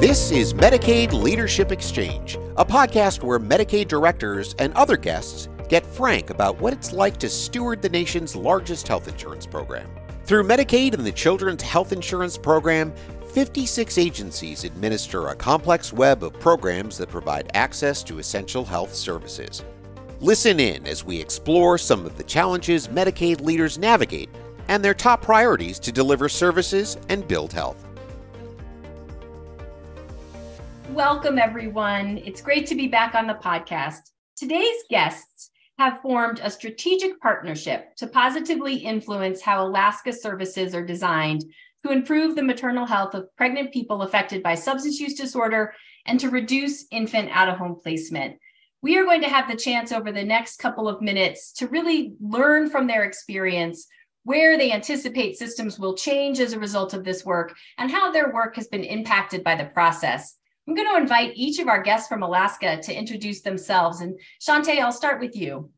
This is Medicaid Leadership Exchange, a podcast where Medicaid directors and other guests get frank about what it's like to steward the nation's largest health insurance program. Through Medicaid and the Children's Health Insurance Program, 56 agencies administer a complex web of programs that provide access to essential health services. Listen in as we explore some of the challenges Medicaid leaders navigate and their top priorities to deliver services and build health. Welcome, everyone. It's great to be back on the podcast. Today's guests have formed a strategic partnership to positively influence how Alaska services are designed to improve the maternal health of pregnant people affected by substance use disorder and to reduce infant out of home placement. We are going to have the chance over the next couple of minutes to really learn from their experience where they anticipate systems will change as a result of this work and how their work has been impacted by the process. I'm going to invite each of our guests from Alaska to introduce themselves. And Shontey, I'll start with you.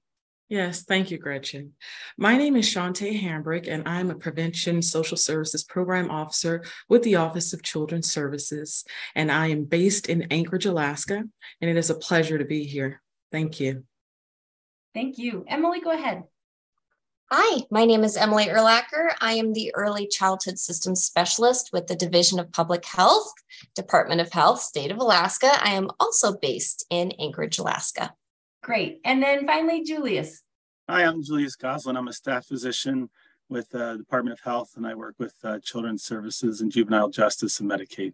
Yes, thank you, Gretchen. My name is Shontey Hambrick, and I'm a Prevention Social Services Program Officer with the Office of Children's Services. And I am based in Anchorage, Alaska, and it is a pleasure to be here. Thank you. Thank you. Emily, go ahead. Hi, my name is Emily Urlacher. I am the Early Childhood Systems Specialist with the Division of Public Health, Department of Health, State of Alaska. I am also based in Anchorage, Alaska. Great. And then finally, Julius. Hi, I'm Julius Goslin. I'm a staff physician with the uh, Department of Health, and I work with uh, Children's Services and Juvenile Justice and Medicaid.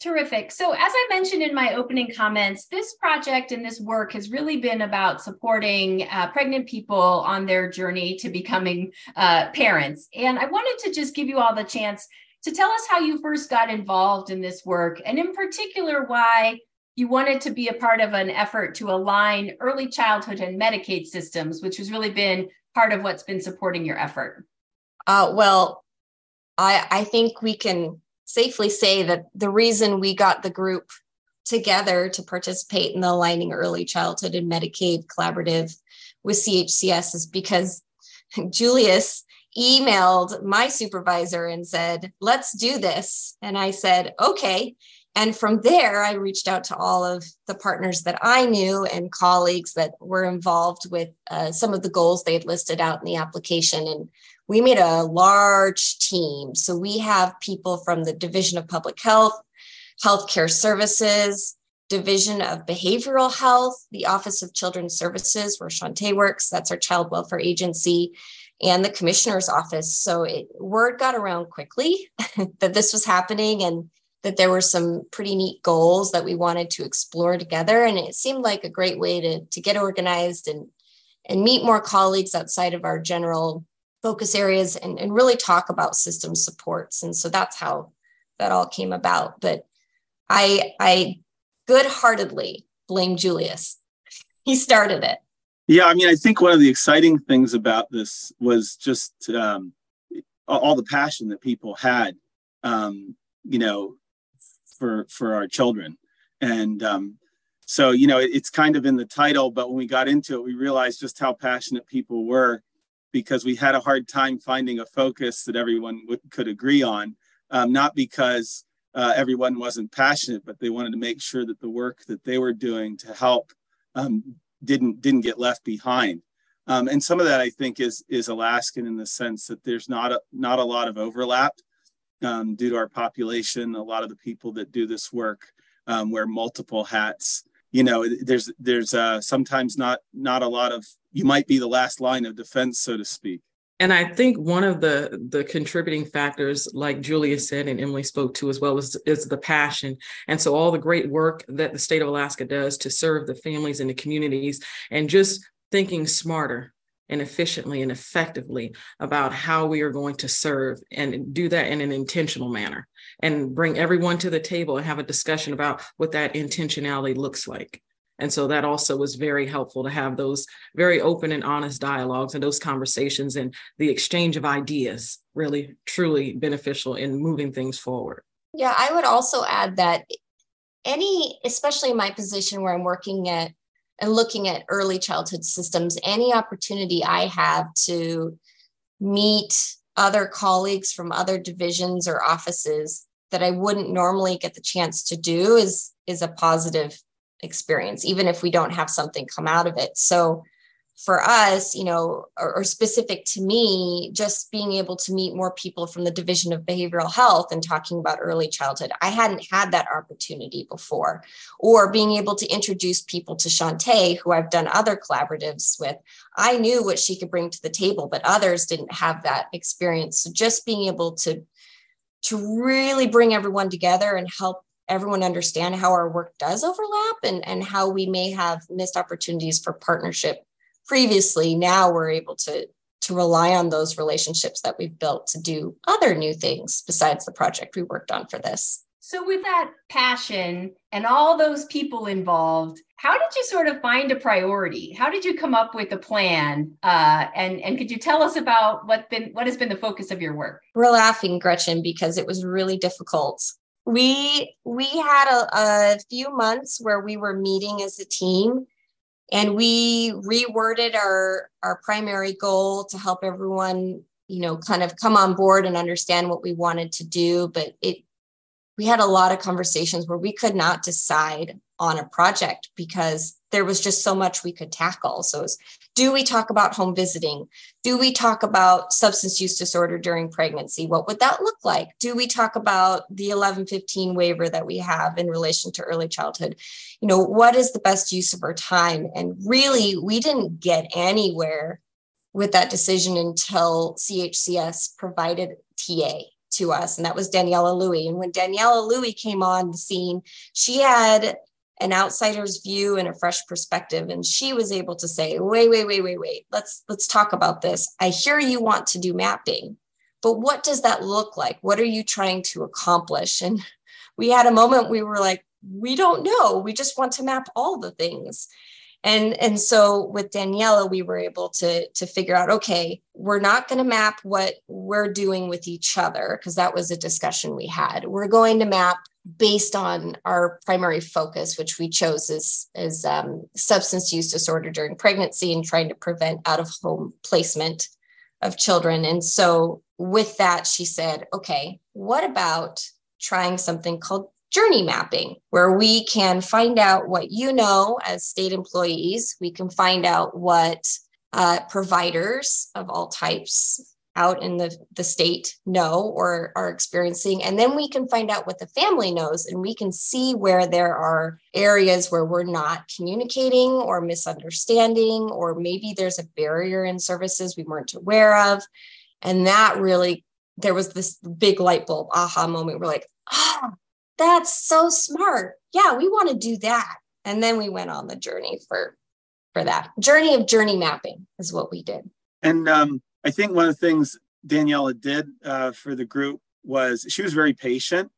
Terrific. So, as I mentioned in my opening comments, this project and this work has really been about supporting uh, pregnant people on their journey to becoming uh, parents. And I wanted to just give you all the chance to tell us how you first got involved in this work, and in particular, why you wanted to be a part of an effort to align early childhood and Medicaid systems, which has really been part of what's been supporting your effort. Uh, well, I, I think we can safely say that the reason we got the group together to participate in the Aligning Early Childhood and Medicaid Collaborative with CHCS is because Julius emailed my supervisor and said, Let's do this. And I said, Okay. And from there, I reached out to all of the partners that I knew and colleagues that were involved with uh, some of the goals they had listed out in the application. And we made a large team. So we have people from the Division of Public Health, Healthcare Services, Division of Behavioral Health, the Office of Children's Services, where Shontey works, that's our child welfare agency, and the commissioner's office. So it, word got around quickly that this was happening and that there were some pretty neat goals that we wanted to explore together. And it seemed like a great way to, to get organized and, and meet more colleagues outside of our general focus areas and, and really talk about system supports. And so that's how that all came about. But I I good-heartedly blame Julius. He started it. Yeah, I mean, I think one of the exciting things about this was just um, all the passion that people had, um, you know, for for our children, and um, so you know, it, it's kind of in the title. But when we got into it, we realized just how passionate people were, because we had a hard time finding a focus that everyone w- could agree on. Um, not because uh, everyone wasn't passionate, but they wanted to make sure that the work that they were doing to help um, didn't didn't get left behind. Um, and some of that I think is is Alaskan in the sense that there's not a not a lot of overlap um, due to our population. A lot of the people that do this work um, wear multiple hats. You know, there's there's uh, sometimes not not a lot of you might be the last line of defense, so to speak. And I think one of the the contributing factors, like Julia said and Emily spoke to as well, is, is the passion. And so all the great work that the state of Alaska does to serve the families and the communities and just thinking smarter and efficiently and effectively about how we are going to serve and do that in an intentional manner and bring everyone to the table and have a discussion about what that intentionality looks like. And so that also was very helpful to have those very open and honest dialogues and those conversations and the exchange of ideas really truly beneficial in moving things forward. Yeah, I would also add that any, especially in my position where I'm working at and looking at early childhood systems, any opportunity I have to meet other colleagues from other divisions or offices that I wouldn't normally get the chance to do is is a positive experience, even if we don't have something come out of it. So for us, you know, or, or, specific to me, just being able to meet more people from the Division of Behavioral Health and talking about early childhood. I hadn't had that opportunity before, or being able to introduce people to Shontey, who I've done other collaboratives with. I knew what she could bring to the table, but others didn't have that experience. So just being able to to really bring everyone together and help everyone understand how our work does overlap and, and how we may have missed opportunities for partnership previously. Now we're able to to rely on those relationships that we've built to do other new things besides the project we worked on for this. So with that passion and all those people involved how did you sort of find a priority? How did you come up with a plan? Uh, and and could you tell us about what been what has been the focus of your work? We're laughing gretchen because it was really difficult we we had a, a few months where we were meeting as a team and we reworded our our primary goal to help everyone you know kind of come on board and understand what we wanted to do. But it we had a lot of conversations where we could not decide on a project because there was just so much we could tackle. So it was, do we talk about home visiting? Do we talk about substance use disorder during pregnancy? What would that look like? Do we talk about the 1115 waiver that we have in relation to early childhood? You know what is the best use of our time? And really we didn't get anywhere with that decision until chcs provided ta to us and that was daniela Lewy. And when daniela Lewy came on the scene she had an outsider's view and a fresh perspective. And she was able to say wait wait wait wait wait let's let's talk about this. I hear you want to do mapping but what does that look like? What are you trying to accomplish? And we had a moment we were like we don't know. We just want to map all the things. And and so with daniela we were able to to figure out okay we're not going to map what we're doing with each other because that was a discussion we had. We're going to map based on our primary focus, which we chose as, as um, substance use disorder during pregnancy and trying to prevent out of home placement of children. And so, with that, she said, okay, what about trying something called journey mapping, where we can find out what you know as state employees, we can find out what uh, providers of all types out in the, the state know or are experiencing. And then we can find out what the family knows and we can see where there are areas where we're not communicating or misunderstanding, or maybe there's a barrier in services we weren't aware of. And that really, there was this big light bulb aha moment. We're like, oh, that's so smart. Yeah, we want to do that. And then we went on the journey for for that journey of journey mapping is what we did. And um, I think one of the things Daniela did uh, for the group was she was very patient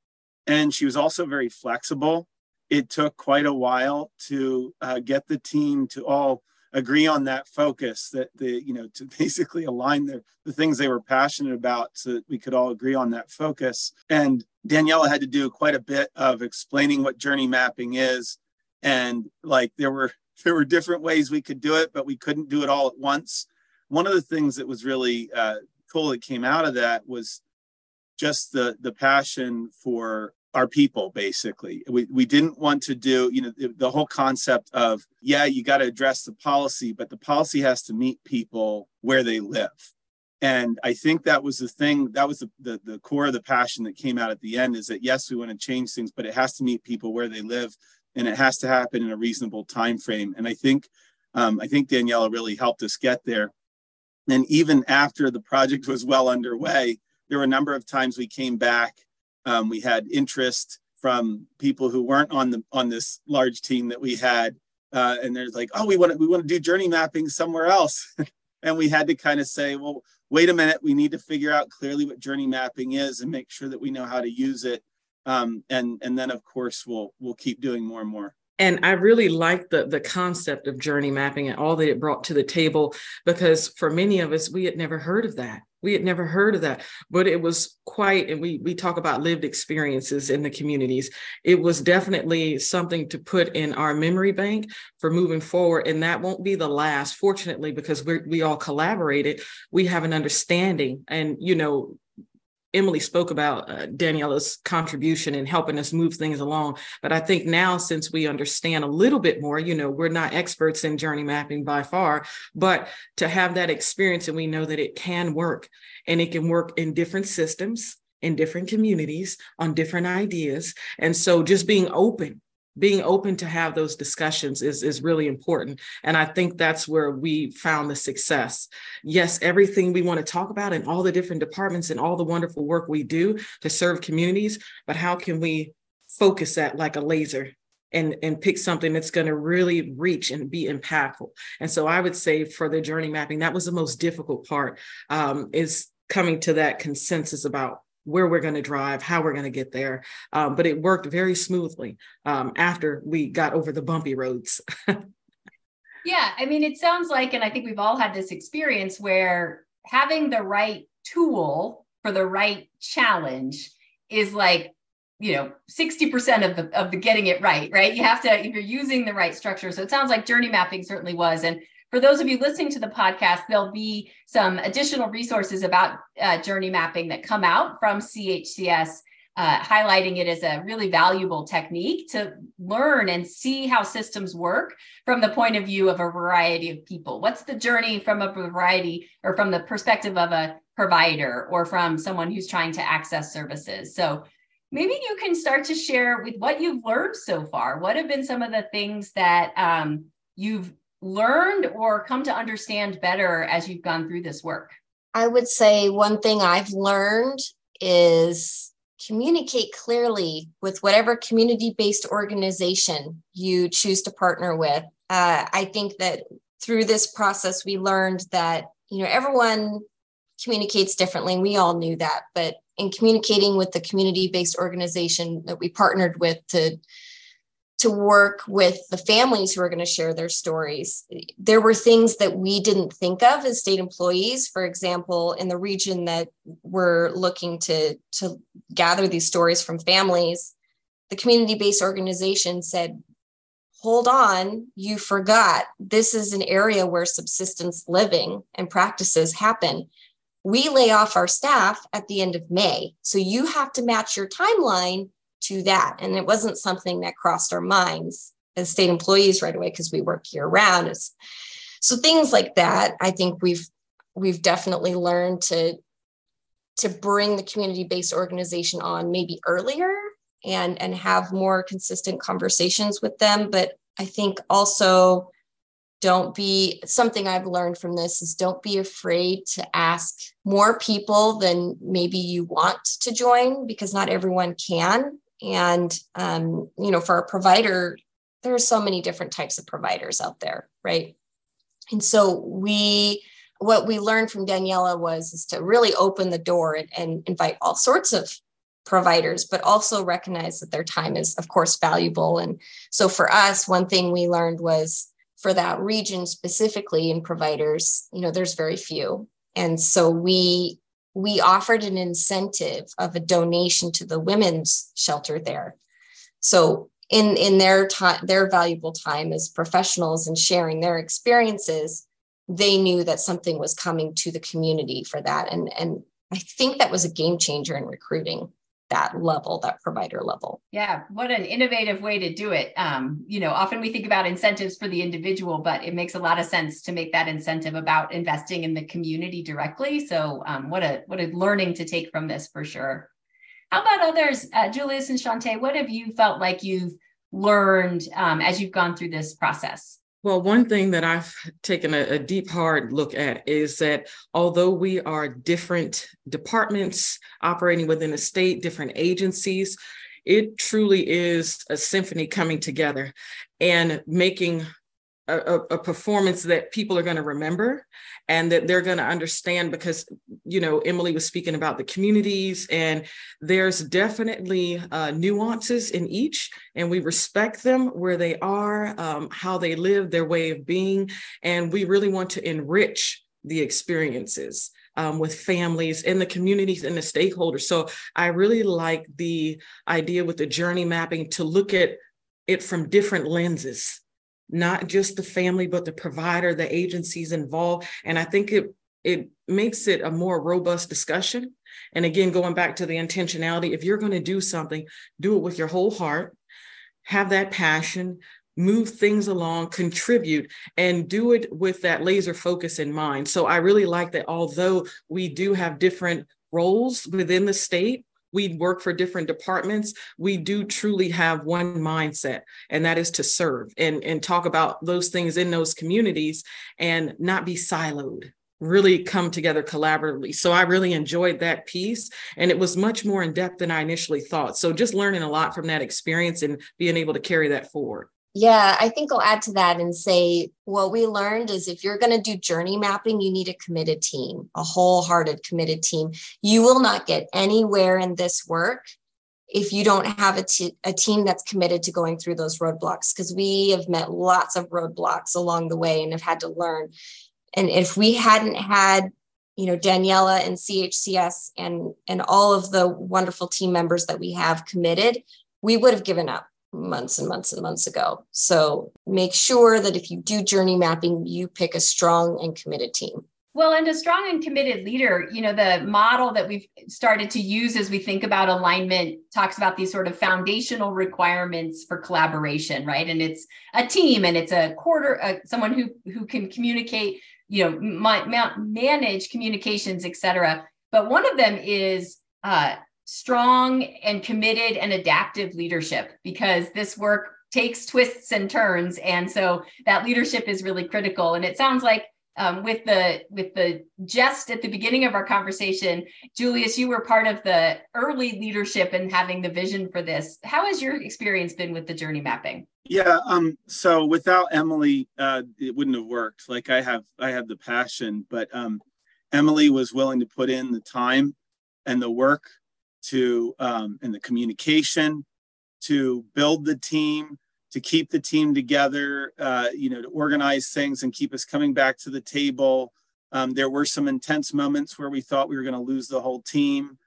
and she was also very flexible. It took quite a while to uh, get the team to all agree on that focus that the you know to basically align the, the things they were passionate about so that we could all agree on that focus and daniela had to do quite a bit of explaining what journey mapping is and like there were there were different ways we could do it but we couldn't do it all at once one of the things that was really uh, cool that came out of that was just the the passion for our people basically. We, we didn't want to do you know the, the whole concept of yeah you got to address the policy but the policy has to meet people where they live. And i think that was the thing that was the, the, the core of the passion that came out at the end is that yes we want to change things but it has to meet people where they live and it has to happen in a reasonable time frame and i think um, i think daniela really helped us get there and even after the project was well underway, there were a number of times we came back. Um, we had interest from people who weren't on the on this large team that we had, uh, and there's like, oh, we want to we want to do journey mapping somewhere else, and we had to kind of say, well, wait a minute, we need to figure out clearly what journey mapping is and make sure that we know how to use it, um, and and then of course we'll we'll keep doing more and more and I really like the the concept of journey mapping and all that it brought to the table because for many of us we had never heard of that. we had never heard of that. But it was quite and we we talk about lived experiences in the communities. It was definitely something to put in our memory bank for moving forward. And that won't be the last fortunately because we we all collaborated. We have an understanding and you know Emily spoke about uh, Daniela's contribution in helping us move things along. But I think now, since we understand a little bit more, you know, we're not experts in journey mapping by far, but to have that experience and we know that it can work and it can work in different systems, in different communities, on different ideas. And so just being open being open to have those discussions is is really important. And i think that's where we found the success. Yes everything we want to talk about in all the different departments and all the wonderful work we do to serve communities but how can we focus that like a laser and and pick something that's going to really reach and be impactful? And so i would say for the journey mapping that was the most difficult part um, is coming to that consensus about where we're going to drive, how we're going to get there. Um, but it worked very smoothly um, after we got over the bumpy roads. yeah, I mean, it sounds like, and I think we've all had this experience where having the right tool for the right challenge is like you know 60% of the of the getting it right right you have to if you're using the right structure so it sounds like journey mapping certainly was and for those of you listening to the podcast, there'll be some additional resources about uh, journey mapping that come out from CHCS, uh, highlighting it as a really valuable technique to learn and see how systems work from the point of view of a variety of people. What's the journey from a variety or from the perspective of a provider or from someone who's trying to access services? So maybe you can start to share with what you've learned so far. What have been some of the things that um, you've learned or come to understand better as you've gone through this work? I would say one thing I've learned is communicate clearly with whatever community based organization you choose to partner with. Uh, I think that through this process, we learned that, you know, everyone communicates differently. We all knew that, but in communicating with the community based organization that we partnered with to to work with the families who are going to share their stories. There were things that we didn't think of as state employees. For example, in the region that we're looking to, to gather these stories from families, the community based organization said, Hold on, you forgot. This is an area where subsistence living and practices happen. We lay off our staff at the end of May. So you have to match your timeline to that. And it wasn't something that crossed our minds as state employees right away because we work year round. It's, so things like that, I think we've we've definitely learned to to bring the community-based organization on maybe earlier and and have more consistent conversations with them. But I think also don't be something I've learned from this is don't be afraid to ask more people than maybe you want to join because not everyone can and, um, you know, for a provider, there are so many different types of providers out there, right? And so we, what we learned from Daniela was is to really open the door and, and invite all sorts of providers, but also recognize that their time is, of course, valuable. And so for us, one thing we learned was for that region specifically in providers, you know, there's very few. And so we we offered an incentive of a donation to the women's shelter there. So in in their time their valuable time as professionals and sharing their experiences, they knew that something was coming to the community for that. And and I think that was a game changer in recruiting that level, that provider level. Yeah, what an innovative way to do it. Um, you know, often we think about incentives for the individual, but it makes a lot of sense to make that incentive about investing in the community directly. So, um, what a what a learning to take from this for sure. How about others, uh, Julius and Shontey? What have you felt like you've learned um, as you've gone through this process? Well, one thing that I've taken a, a, deep, hard look at is that although we are different departments operating within a state, different agencies, it truly is a symphony coming together and making a, a, performance that people are going to remember and that they're going to understand because you know emily was speaking about the communities and there's definitely uh, nuances in each and we respect them where they are um, how they live their way of being and we really want to enrich the experiences um, with families in the communities and the stakeholders. So I really like the idea with the journey mapping to look at it from different lenses, not just the family, but the provider, the agencies involved. And I think it it makes it a more robust discussion. And again, going back to the intentionality, if you're going to do something, do it with your whole heart, have that passion, move things along, contribute, and do it with that laser focus in mind. So I really like that although we do have different roles within the state, we work for different departments, we do truly have one mindset, and that is to serve and, and talk about those things in those communities and not be siloed really come together collaboratively. So I really enjoyed that piece and it was much more in depth than I initially thought. So just learning a lot from that experience and being able to carry that forward. Yeah, I think I'll add to that and say what we learned is if you're going to do journey mapping, you need a committed team, a wholehearted committed team. You will not get anywhere in this work if you don't have a, t- a team that's committed to going through those roadblocks because we have met lots of roadblocks along the way and have had to learn and if we hadn't had you know daniela and chcs and and all of the wonderful team members that we have committed we would have given up months and months and months ago. So make sure that if you do journey mapping, you pick a strong and committed team. Well, and a strong and committed leader, you know, the model that we've started to use as we think about alignment talks about these sort of foundational requirements for collaboration, right? And it's a team and it's a quarter, uh, someone who who can communicate, you know, ma- manage communications, et cetera. But one of them is uh, strong and committed and adaptive leadership because this work takes twists and turns. And so that leadership is really critical. And it sounds like um, with the with the jest at the beginning of our conversation julius you were part of the early leadership and having the vision for this. How has your experience been with the journey mapping? Yeah um so without emily uh it wouldn't have worked. Like i have i had the passion but um emily was willing to put in the time and the work to um, and the communication to build the team to keep the team together uh, you know to organize things and keep us coming back to the table. Um, there were some intense moments where we thought we were going to lose the whole team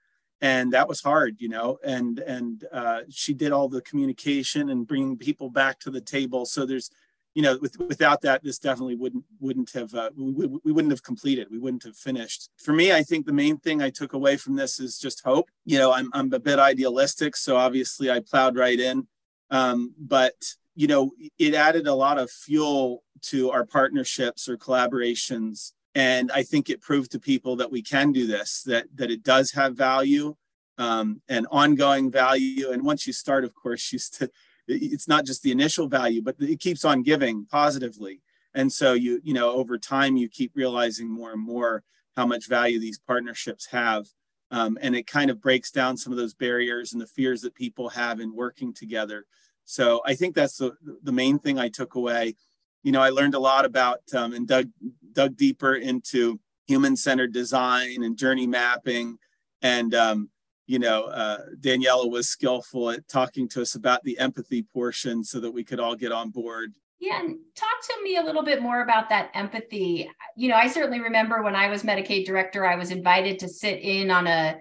and that was hard you know and and uh, she did all the communication and bringing people back to the table. So there's you know, with, without that, this definitely wouldn't wouldn't have uh, we, we wouldn't have completed. We wouldn't have finished. For me, I think the main thing I took away from this is just hope. You know, I'm I'm a bit idealistic, so obviously I plowed right in. Um, but you know, it added a lot of fuel to our partnerships or collaborations, and I think it proved to people that we can do this. That that it does have value um, and ongoing value. And once you start, of course, you st- it's not just the initial value, but it keeps on giving positively. And so you, you know, over time, you keep realizing more and more how much value these partnerships have. Um, and it kind of breaks down some of those barriers and the fears that people have in working together. So I think that's the, the main thing I took away. You know, I learned a lot about um, and dug dug deeper into human centered design and journey mapping, and um, you know, uh, Daniela was skillful at talking to us about the empathy portion so that we could all get on board. Yeah, and talk to me a little bit more about that empathy. You know, I certainly remember when I was Medicaid director, I was invited to sit in on a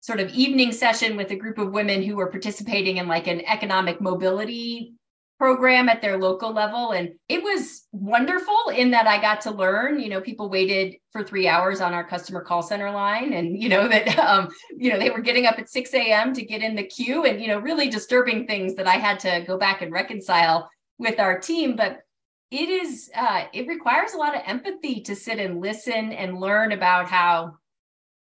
sort of evening session with a group of women who were participating in like an economic mobility program at their local level. And it was wonderful in that i got to learn you know people waited for three hours on our customer call center line and you know that um, you know they were getting up at 6 a.m to get in the queue and you know really disturbing things that i had to go back and reconcile with our team. But it is uh, it requires a lot of empathy to sit and listen and learn about how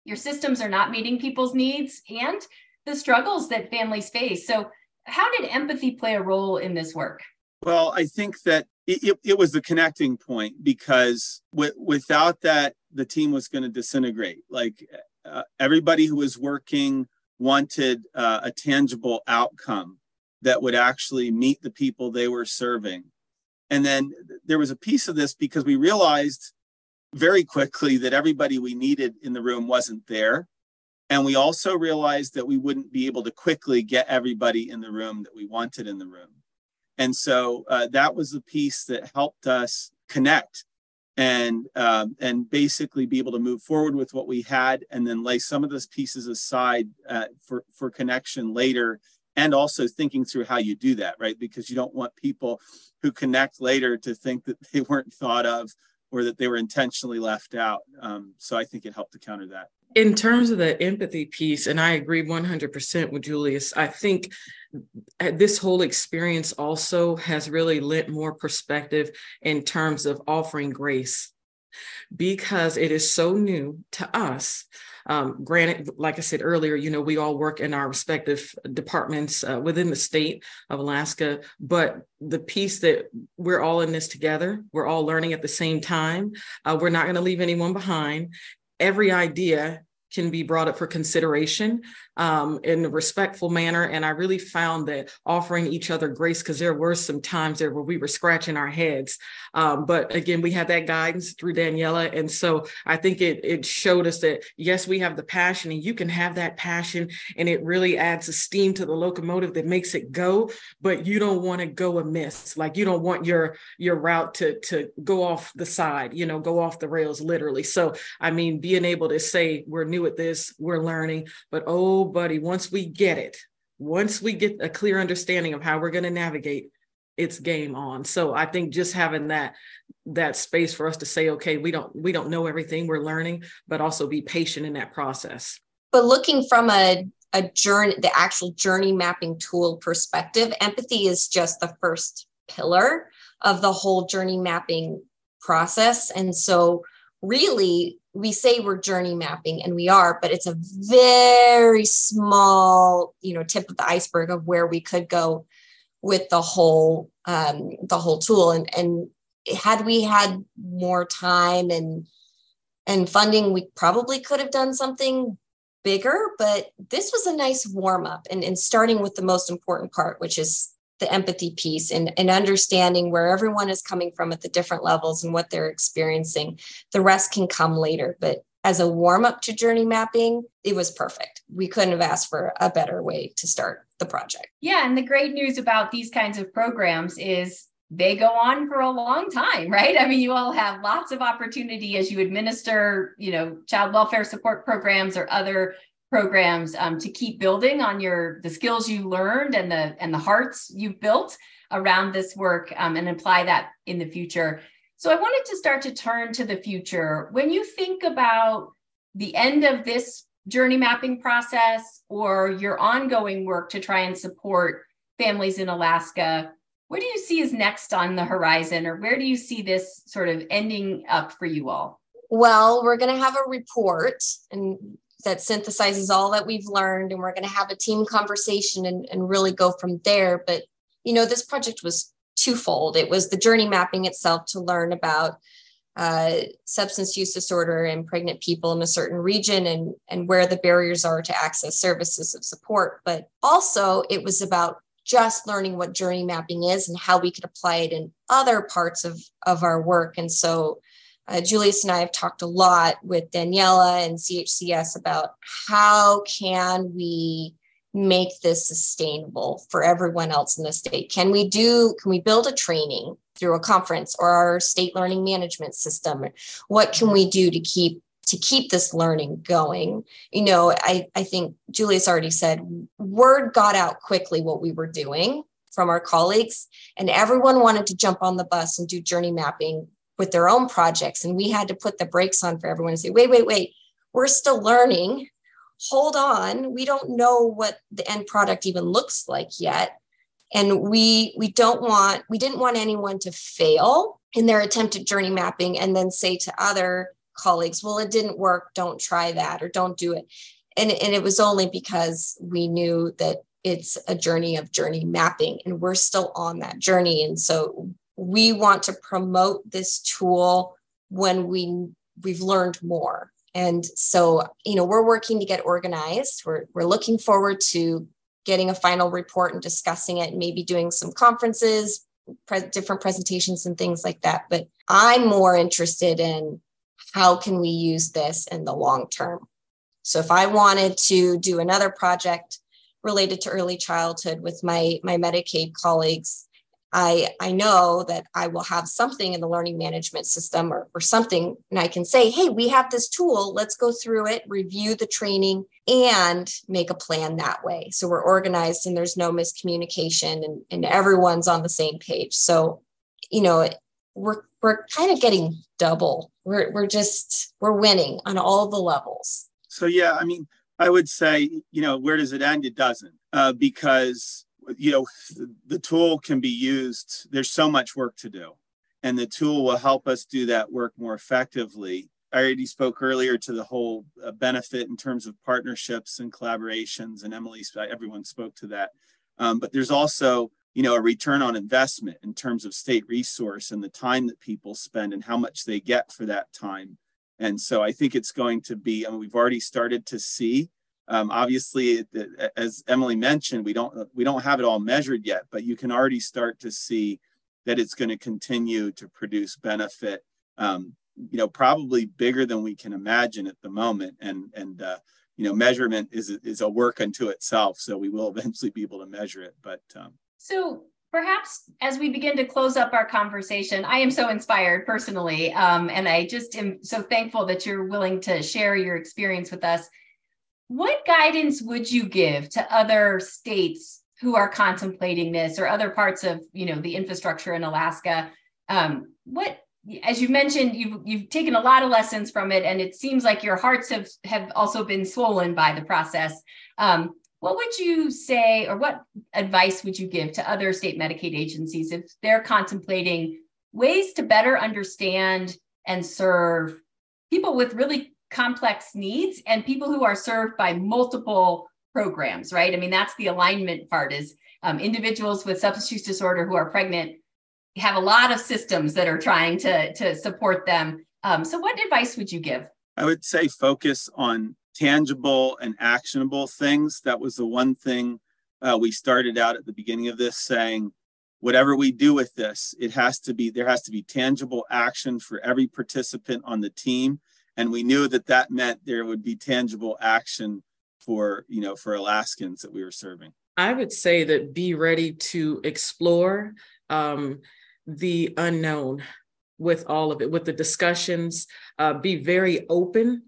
your systems are not meeting people's needs and the struggles that families face. So how did empathy play a role in this work? Well, I think that it, it was the connecting point because w- without that, the team was going to disintegrate. Like uh, everybody who was working wanted uh, a tangible outcome that would actually meet the people they were serving. And then there was a piece of this because we realized very quickly that everybody we needed in the room wasn't there. And we also realized that we wouldn't be able to quickly get everybody in the room that we wanted in the room. And so uh, that was the piece that helped us connect and um, and basically be able to move forward with what we had and then lay some of those pieces aside uh, for for connection later and also thinking through how you do that right because you don't want people who connect later to think that they weren't thought of or that they were intentionally left out um, so i think it helped to counter that in terms of the empathy piece and i agree 100% with julius i think this whole experience also has really lent more perspective in terms of offering grace because it is so new to us. Um, granted, like I said earlier, you know, we all work in our respective departments uh, within the state of Alaska, but the piece that we're all in this together, we're all learning at the same time. Uh, we're not going to leave anyone behind. Every idea can be brought up for consideration um, in a respectful manner. And I really found that offering each other grace, because there were some times there where we were scratching our heads. Um, but again, we had that guidance through Daniela. And so I think it, it showed us that, yes, we have the passion and you can have that passion and it really adds a steam to the locomotive that makes it go, but you don't want to go amiss. Like you don't want your, your route to, to go off the side, you know, go off the rails literally. So, I mean, being able to say we're new at this, we're learning, but oh, buddy, once we get it, once we get a clear understanding of how we're going to navigate, it's game on. So I think just having that that space for us to say, okay, we don't we don't know everything, we're learning, but also be patient in that process. But looking from a a journey, the actual journey mapping tool perspective, empathy is just the first pillar of the whole journey mapping process. And so really we say we're journey mapping and we are but it's a very small you know tip of the iceberg of where we could go with the whole um, the whole tool. And and had we had more time and and funding we probably could have done something bigger but this was a nice warm up and, and starting with the most important part which is the empathy piece and, and understanding where everyone is coming from at the different levels and what they're experiencing. The rest can come later. But as a warm up to journey mapping, it was perfect. We couldn't have asked for a better way to start the project. Yeah. And the great news about these kinds of programs is they go on for a long time, right? I mean, you all have lots of opportunity as you administer, you know, child welfare support programs or other programs um, to keep building on your the skills you learned and the and the hearts you've built around this work um, and apply that in the future. So i wanted to start to turn to the future. When you think about the end of this journey mapping process or your ongoing work to try and support families in alaska what do you see as next on the horizon or where do you see this sort of ending up for you all? Well, we're going to have a report, and that synthesizes all that we've learned and we're going to have a team conversation and, and really go from there. But you know this project was twofold. It was the journey mapping itself to learn about uh, substance use disorder in pregnant people in a certain region and and where the barriers are to access services of support. But also it was about just learning what journey mapping is and how we could apply it in other parts of of our work. And so uh, Julius and I have talked a lot with Daniela and CHCS about how can we make this sustainable for everyone else in the state. Can we do? Can we build a training through a conference or our state learning management system? What can we do to keep to keep this learning going? You know, I I think Julius already said word got out quickly what we were doing from our colleagues and everyone wanted to jump on the bus and do journey mapping with their own projects. And we had to put the brakes on for everyone and say, wait, wait, wait, we're still learning. Hold on. We don't know what the end product even looks like yet. And we we don't want, we didn't want anyone to fail in their attempt at journey mapping and then say to other colleagues, well, it didn't work, don't try that or don't do it. And, and it was only because we knew that it's a journey of journey mapping and we're still on that journey. And so we want to promote this tool when we we've learned more. And so you know we're working to get organized. We're, we're looking forward to getting a final report and discussing it and maybe doing some conferences pre- different presentations and things like that. But i'm more interested in how can we use this in the long term. So if i wanted to do another project related to early childhood with my my medicaid colleagues I, I know that I will have something in the learning management system or, or something, and I can say, hey, we have this tool. Let's go through it, review the training, and make a plan that way. So we're organized and there's no miscommunication and, and everyone's on the same page. So, you know, we're we're kind of getting double. We're we're just we're winning on all the levels. So yeah, I mean, I would say, you know, where does it end? It doesn't, uh, because you know the tool can be used. There's so much work to do and the tool will help us do that work more effectively. I already spoke earlier to the whole uh, benefit in terms of partnerships and collaborations and emily everyone spoke to that. Um, but there's also you know a return on investment in terms of state resource and the time that people spend and how much they get for that time. And so i think it's going to be I mean, we've already started to see um, obviously, as Emily mentioned, we don't we don't have it all measured yet, but you can already start to see that it's going to continue to produce benefit. Um, you know, probably bigger than we can imagine at the moment, and and uh, you know, measurement is is a work unto itself. So we will eventually be able to measure it. But um, so perhaps as we begin to close up our conversation, I am so inspired personally, um, and I just am so thankful that you're willing to share your experience with us what guidance would you give to other states who are contemplating this or other parts of you know the infrastructure in Alaska? Um, what as you mentioned, you've you've taken a lot of lessons from it, and it seems like your hearts have have also been swollen by the process. Um, what would you say, or what advice would you give to other state Medicaid agencies if they're contemplating ways to better understand and serve people with really complex needs and people who are served by multiple programs, right? I mean, that's the alignment part is um, individuals with substance use disorder who are pregnant have a lot of systems that are trying to, to support them. Um, so what advice would you give? I would say focus on tangible and actionable things. That was the one thing uh, we started out at the beginning of this saying, whatever we do with this, it has to be, there has to be tangible action for every participant on the team and we knew that that meant there would be tangible action for you know for alaskans that we were serving i would say that be ready to explore um, the unknown with all of it with the discussions uh, be very open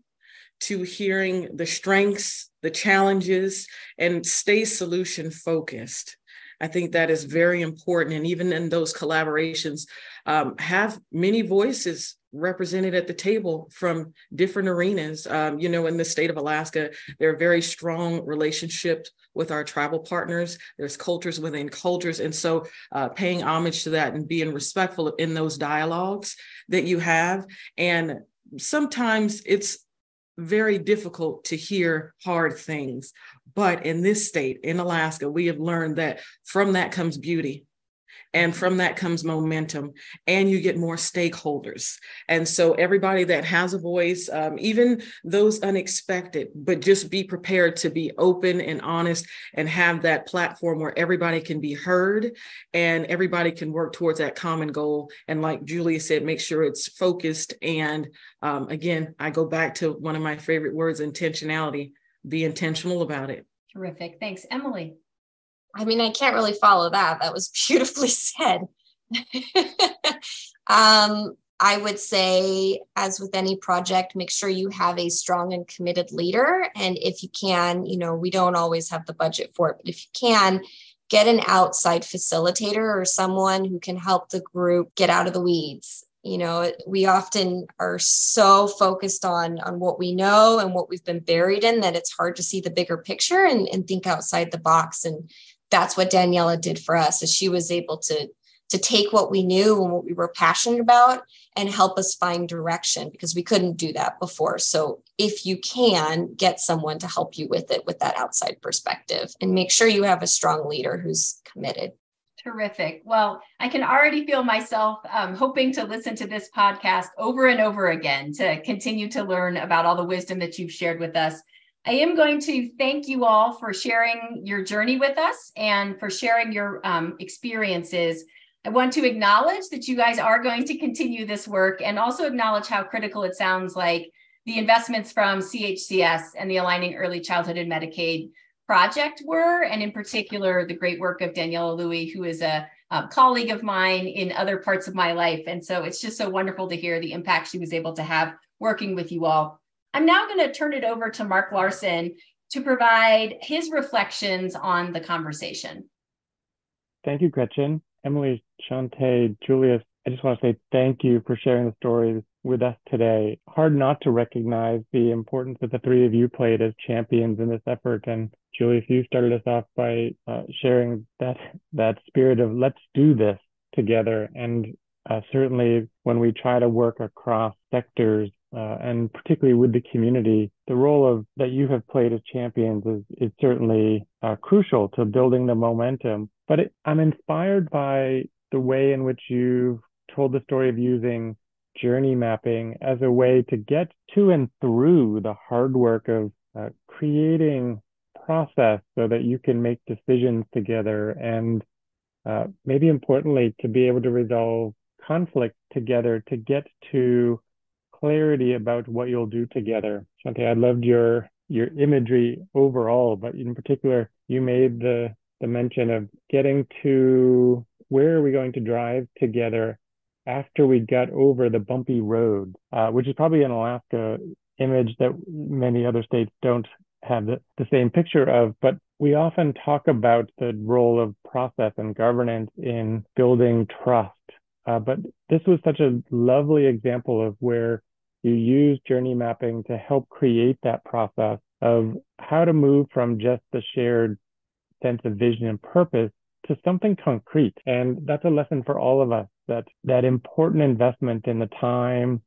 to hearing the strengths the challenges and stay solution focused I think that is very important. And even in those collaborations, um, have many voices represented at the table from different arenas. Um, you know, in the state of Alaska, there are very strong relationships with our tribal partners. There's cultures within cultures. And so uh, paying homage to that and being respectful in those dialogues that you have. And sometimes it's very difficult to hear hard things. But in this state, in Alaska, we have learned that from that comes beauty. And from that comes momentum, and you get more stakeholders. And so, everybody that has a voice, um, even those unexpected, but just be prepared to be open and honest and have that platform where everybody can be heard and everybody can work towards that common goal. And, like Julia said, make sure it's focused. And um, again, I go back to one of my favorite words intentionality be intentional about it. Terrific. Thanks, Emily. I mean, I can't really follow that. That was beautifully said. um, I would say, as with any project, make sure you have a strong and committed leader. And if you can, you know, we don't always have the budget for it, but if you can, get an outside facilitator or someone who can help the group get out of the weeds you know we often are so focused on on what we know and what we've been buried in that it's hard to see the bigger picture and, and think outside the box and that's what daniela did for us is she was able to to take what we knew and what we were passionate about and help us find direction because we couldn't do that before so if you can get someone to help you with it with that outside perspective and make sure you have a strong leader who's committed Terrific. Well, I can already feel myself um, hoping to listen to this podcast over and over again to continue to learn about all the wisdom that you've shared with us. I am going to thank you all for sharing your journey with us and for sharing your um, experiences. I want to acknowledge that you guys are going to continue this work and also acknowledge how critical it sounds like the investments from CHCS and the Aligning Early Childhood and Medicaid project were, and in particular, the great work of Daniela Lewy, who is a um, colleague of mine in other parts of my life. And so it's just so wonderful to hear the impact she was able to have working with you all. I'm now going to turn it over to Mark Larson to provide his reflections on the conversation. Thank you, Gretchen. Emily, Shontey, Julius, I just want to say thank you for sharing the stories with us today. Hard not to recognize the importance that the three of you played as champions in this effort. And Julius, you started us off by uh, sharing that that spirit of let's do this together. And uh, certainly, when we try to work across sectors uh, and particularly with the community, the role of that you have played as champions is, is certainly uh, crucial to building the momentum. But it, I'm inspired by the way in which you've told the story of using journey mapping as a way to get to and through the hard work of uh, creating process so that you can make decisions together and uh, maybe importantly to be able to resolve conflict together to get to clarity about what you'll do together. Shontey, I loved your your imagery overall, but in particular, you made the the mention of getting to where are we going to drive together after we got over the bumpy road, uh, which is probably an Alaska image that many other states don't have the, the same picture of. But we often talk about the role of process and governance in building trust. Uh, but this was such a lovely example of where you use journey mapping to help create that process of how to move from just the shared sense of vision and purpose to something concrete. And that's a lesson for all of us that that important investment in the time,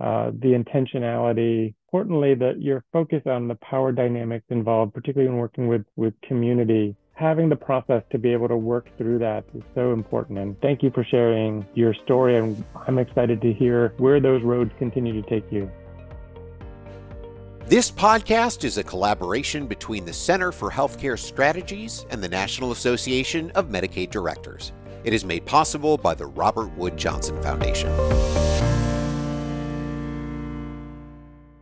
uh, the intentionality, importantly, that you're focused on the power dynamics involved, particularly in working with, with community. Having the process to be able to work through that is so important. And thank you for sharing your story. And I'm excited to hear where those roads continue to take you. This podcast is a collaboration between the Center for Healthcare Strategies and the National Association of Medicaid Directors. It is made possible by the Robert Wood Johnson Foundation.